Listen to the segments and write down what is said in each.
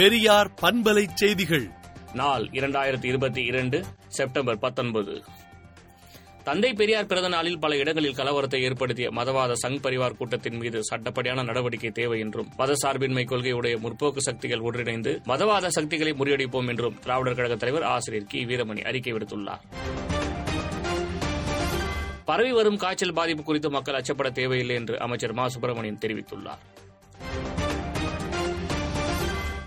பெரியார் பண்பலை செய்திகள். நாள் இரண்டாயிரத்தி இருபத்தி இரண்டு செப்டம்பர் பத்தொன்பது. தந்தை பெரியார் பிறந்த நாளில் பல இடங்களில் கலவரத்தை ஏற்படுத்திய மதவாத சங் பரிவார் கூட்டத்தின் மீது சட்டப்படியான நடவடிக்கை தேவை என்றும் மதசார்பின்மை கொள்கையுடைய முற்போக்கு சக்திகள் ஒன்றிணைந்து மதவாத சக்திகளை முறியடிப்போம் என்றும் திராவிடர் கழக தலைவர் ஆசிரியர் கி. வீரமணி அறிக்கை விடுத்துள்ளார். பரவி வரும் காய்ச்சல் பாதிப்பு குறித்து மக்கள் அச்சப்பட தேவையில்லை என்று அமைச்சர் மா. சுப்பிரமணியன் தெரிவித்துள்ளார்.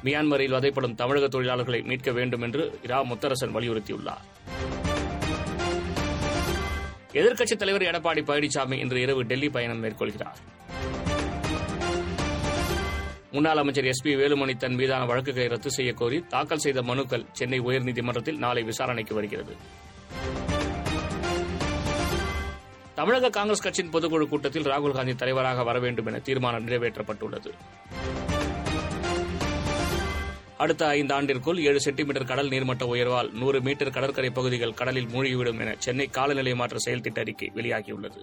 மியான்மரில் வதைப்படும் தமிழக தொழிலாளர்களை மீட்க வேண்டும் என்று இரா முத்தரசன் வலியுறுத்தியுள்ளார். எதிர்க்கட்சித் தலைவர் எடப்பாடி பழனிசாமி இன்று இரவு டெல்லி பயணம் மேற்கொள்கிறார். முன்னாள் அமைச்சர் எஸ் பி வேலுமணி தன் மீதான வழக்குகளை ரத்து செய்யக்கோரி தாக்கல் செய்த மனுக்கள் சென்னை உயர்நீதிமன்றத்தில் நாளை விசாரணைக்கு வருகிறது. தமிழக காங்கிரஸ் கட்சியின் பொதுக்குழு கூட்டத்தில் ராகுல் காந்தி தலைவராக வர வேண்டும் என தீர்மானம் நிறைவேற்றப்பட்டுள்ளது. அடுத்த ஐந்து ஆண்டிற்குள் ஏழு சென்டிமீட்டர் கடல் நீர்மட்ட உயர்வால் நூறு மீட்டர் கடற்கரை பகுதிகள் கடலில் மூழ்கிவிடும் என சென்னை காலநிலை மாற்ற செயல் திட்ட அறிக்கை வெளியாகியுள்ளது.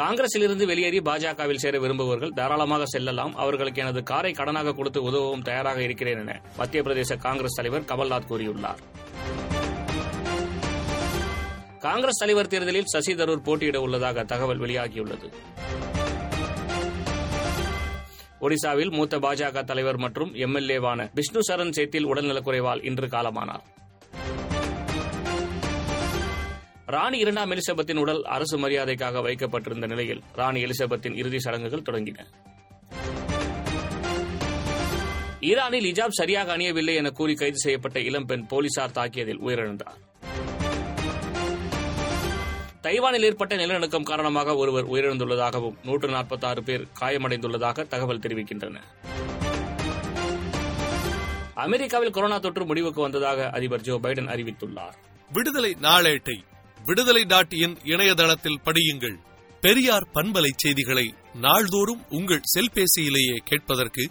காங்கிரசிலிருந்து வெளியேறி பாஜகவில் சேர விரும்புபவர்கள் தாராளமாக செல்லலாம். அவர்களுக்கு எனது காரை கடனாக கொடுத்து உதவவும் தயாராக இருக்கிறேன் என மத்திய பிரதேச காங்கிரஸ் தலைவர் கமல்நாத் கூறியுள்ளார். காங்கிரஸ் தலைவர் தேர்தலில் சசி தரூர் போட்டியிட உள்ளதாக தகவல் வெளியாகியுள்ளது. ஒடிசாவில் மூத்த பாஜக தலைவர் மற்றும் எம்எல்ஏவான விஷ்ணு சரண் சேத்தில் உடல்நலக்குறைவால் இன்று காலமானார். ராணி இரண்டாம் எலிசபெத்தின் உடல் அரசு மரியாதைக்காக வைக்கப்பட்டிருந்த நிலையில் ராணி எலிசபெத்தின் இறுதி சடங்குகள் தொடங்கின. ஈரானில் இஜாப் சரியாக அணியவில்லை என கூறி கைது செய்யப்பட்ட இளம்பெண் போலீசார் தாக்கியதில் உயிரிழந்தார். தைவானில் ஏற்பட்ட நிலநடுக்கம் காரணமாக ஒருவர் உயிரிழந்துள்ளதாகவும் நூற்று நாற்பத்தி ஆறு பேர் காயமடைந்துள்ளதாக தகவல் தெரிவிக்கின்றன. அமெரிக்காவில் கொரோனா தொற்று முடிவுக்கு வந்ததாக அதிபர் ஜோ பைடன் அறிவித்துள்ளார். விடுதலை நாளேட்டை விடுதலை டாட் இன் இணையதளத்தில் படியுங்கள். பெரியார் பண்பலை செய்திகளை நாள்தோறும் உங்கள் செல்பேசியிலேயே கேட்பதற்கு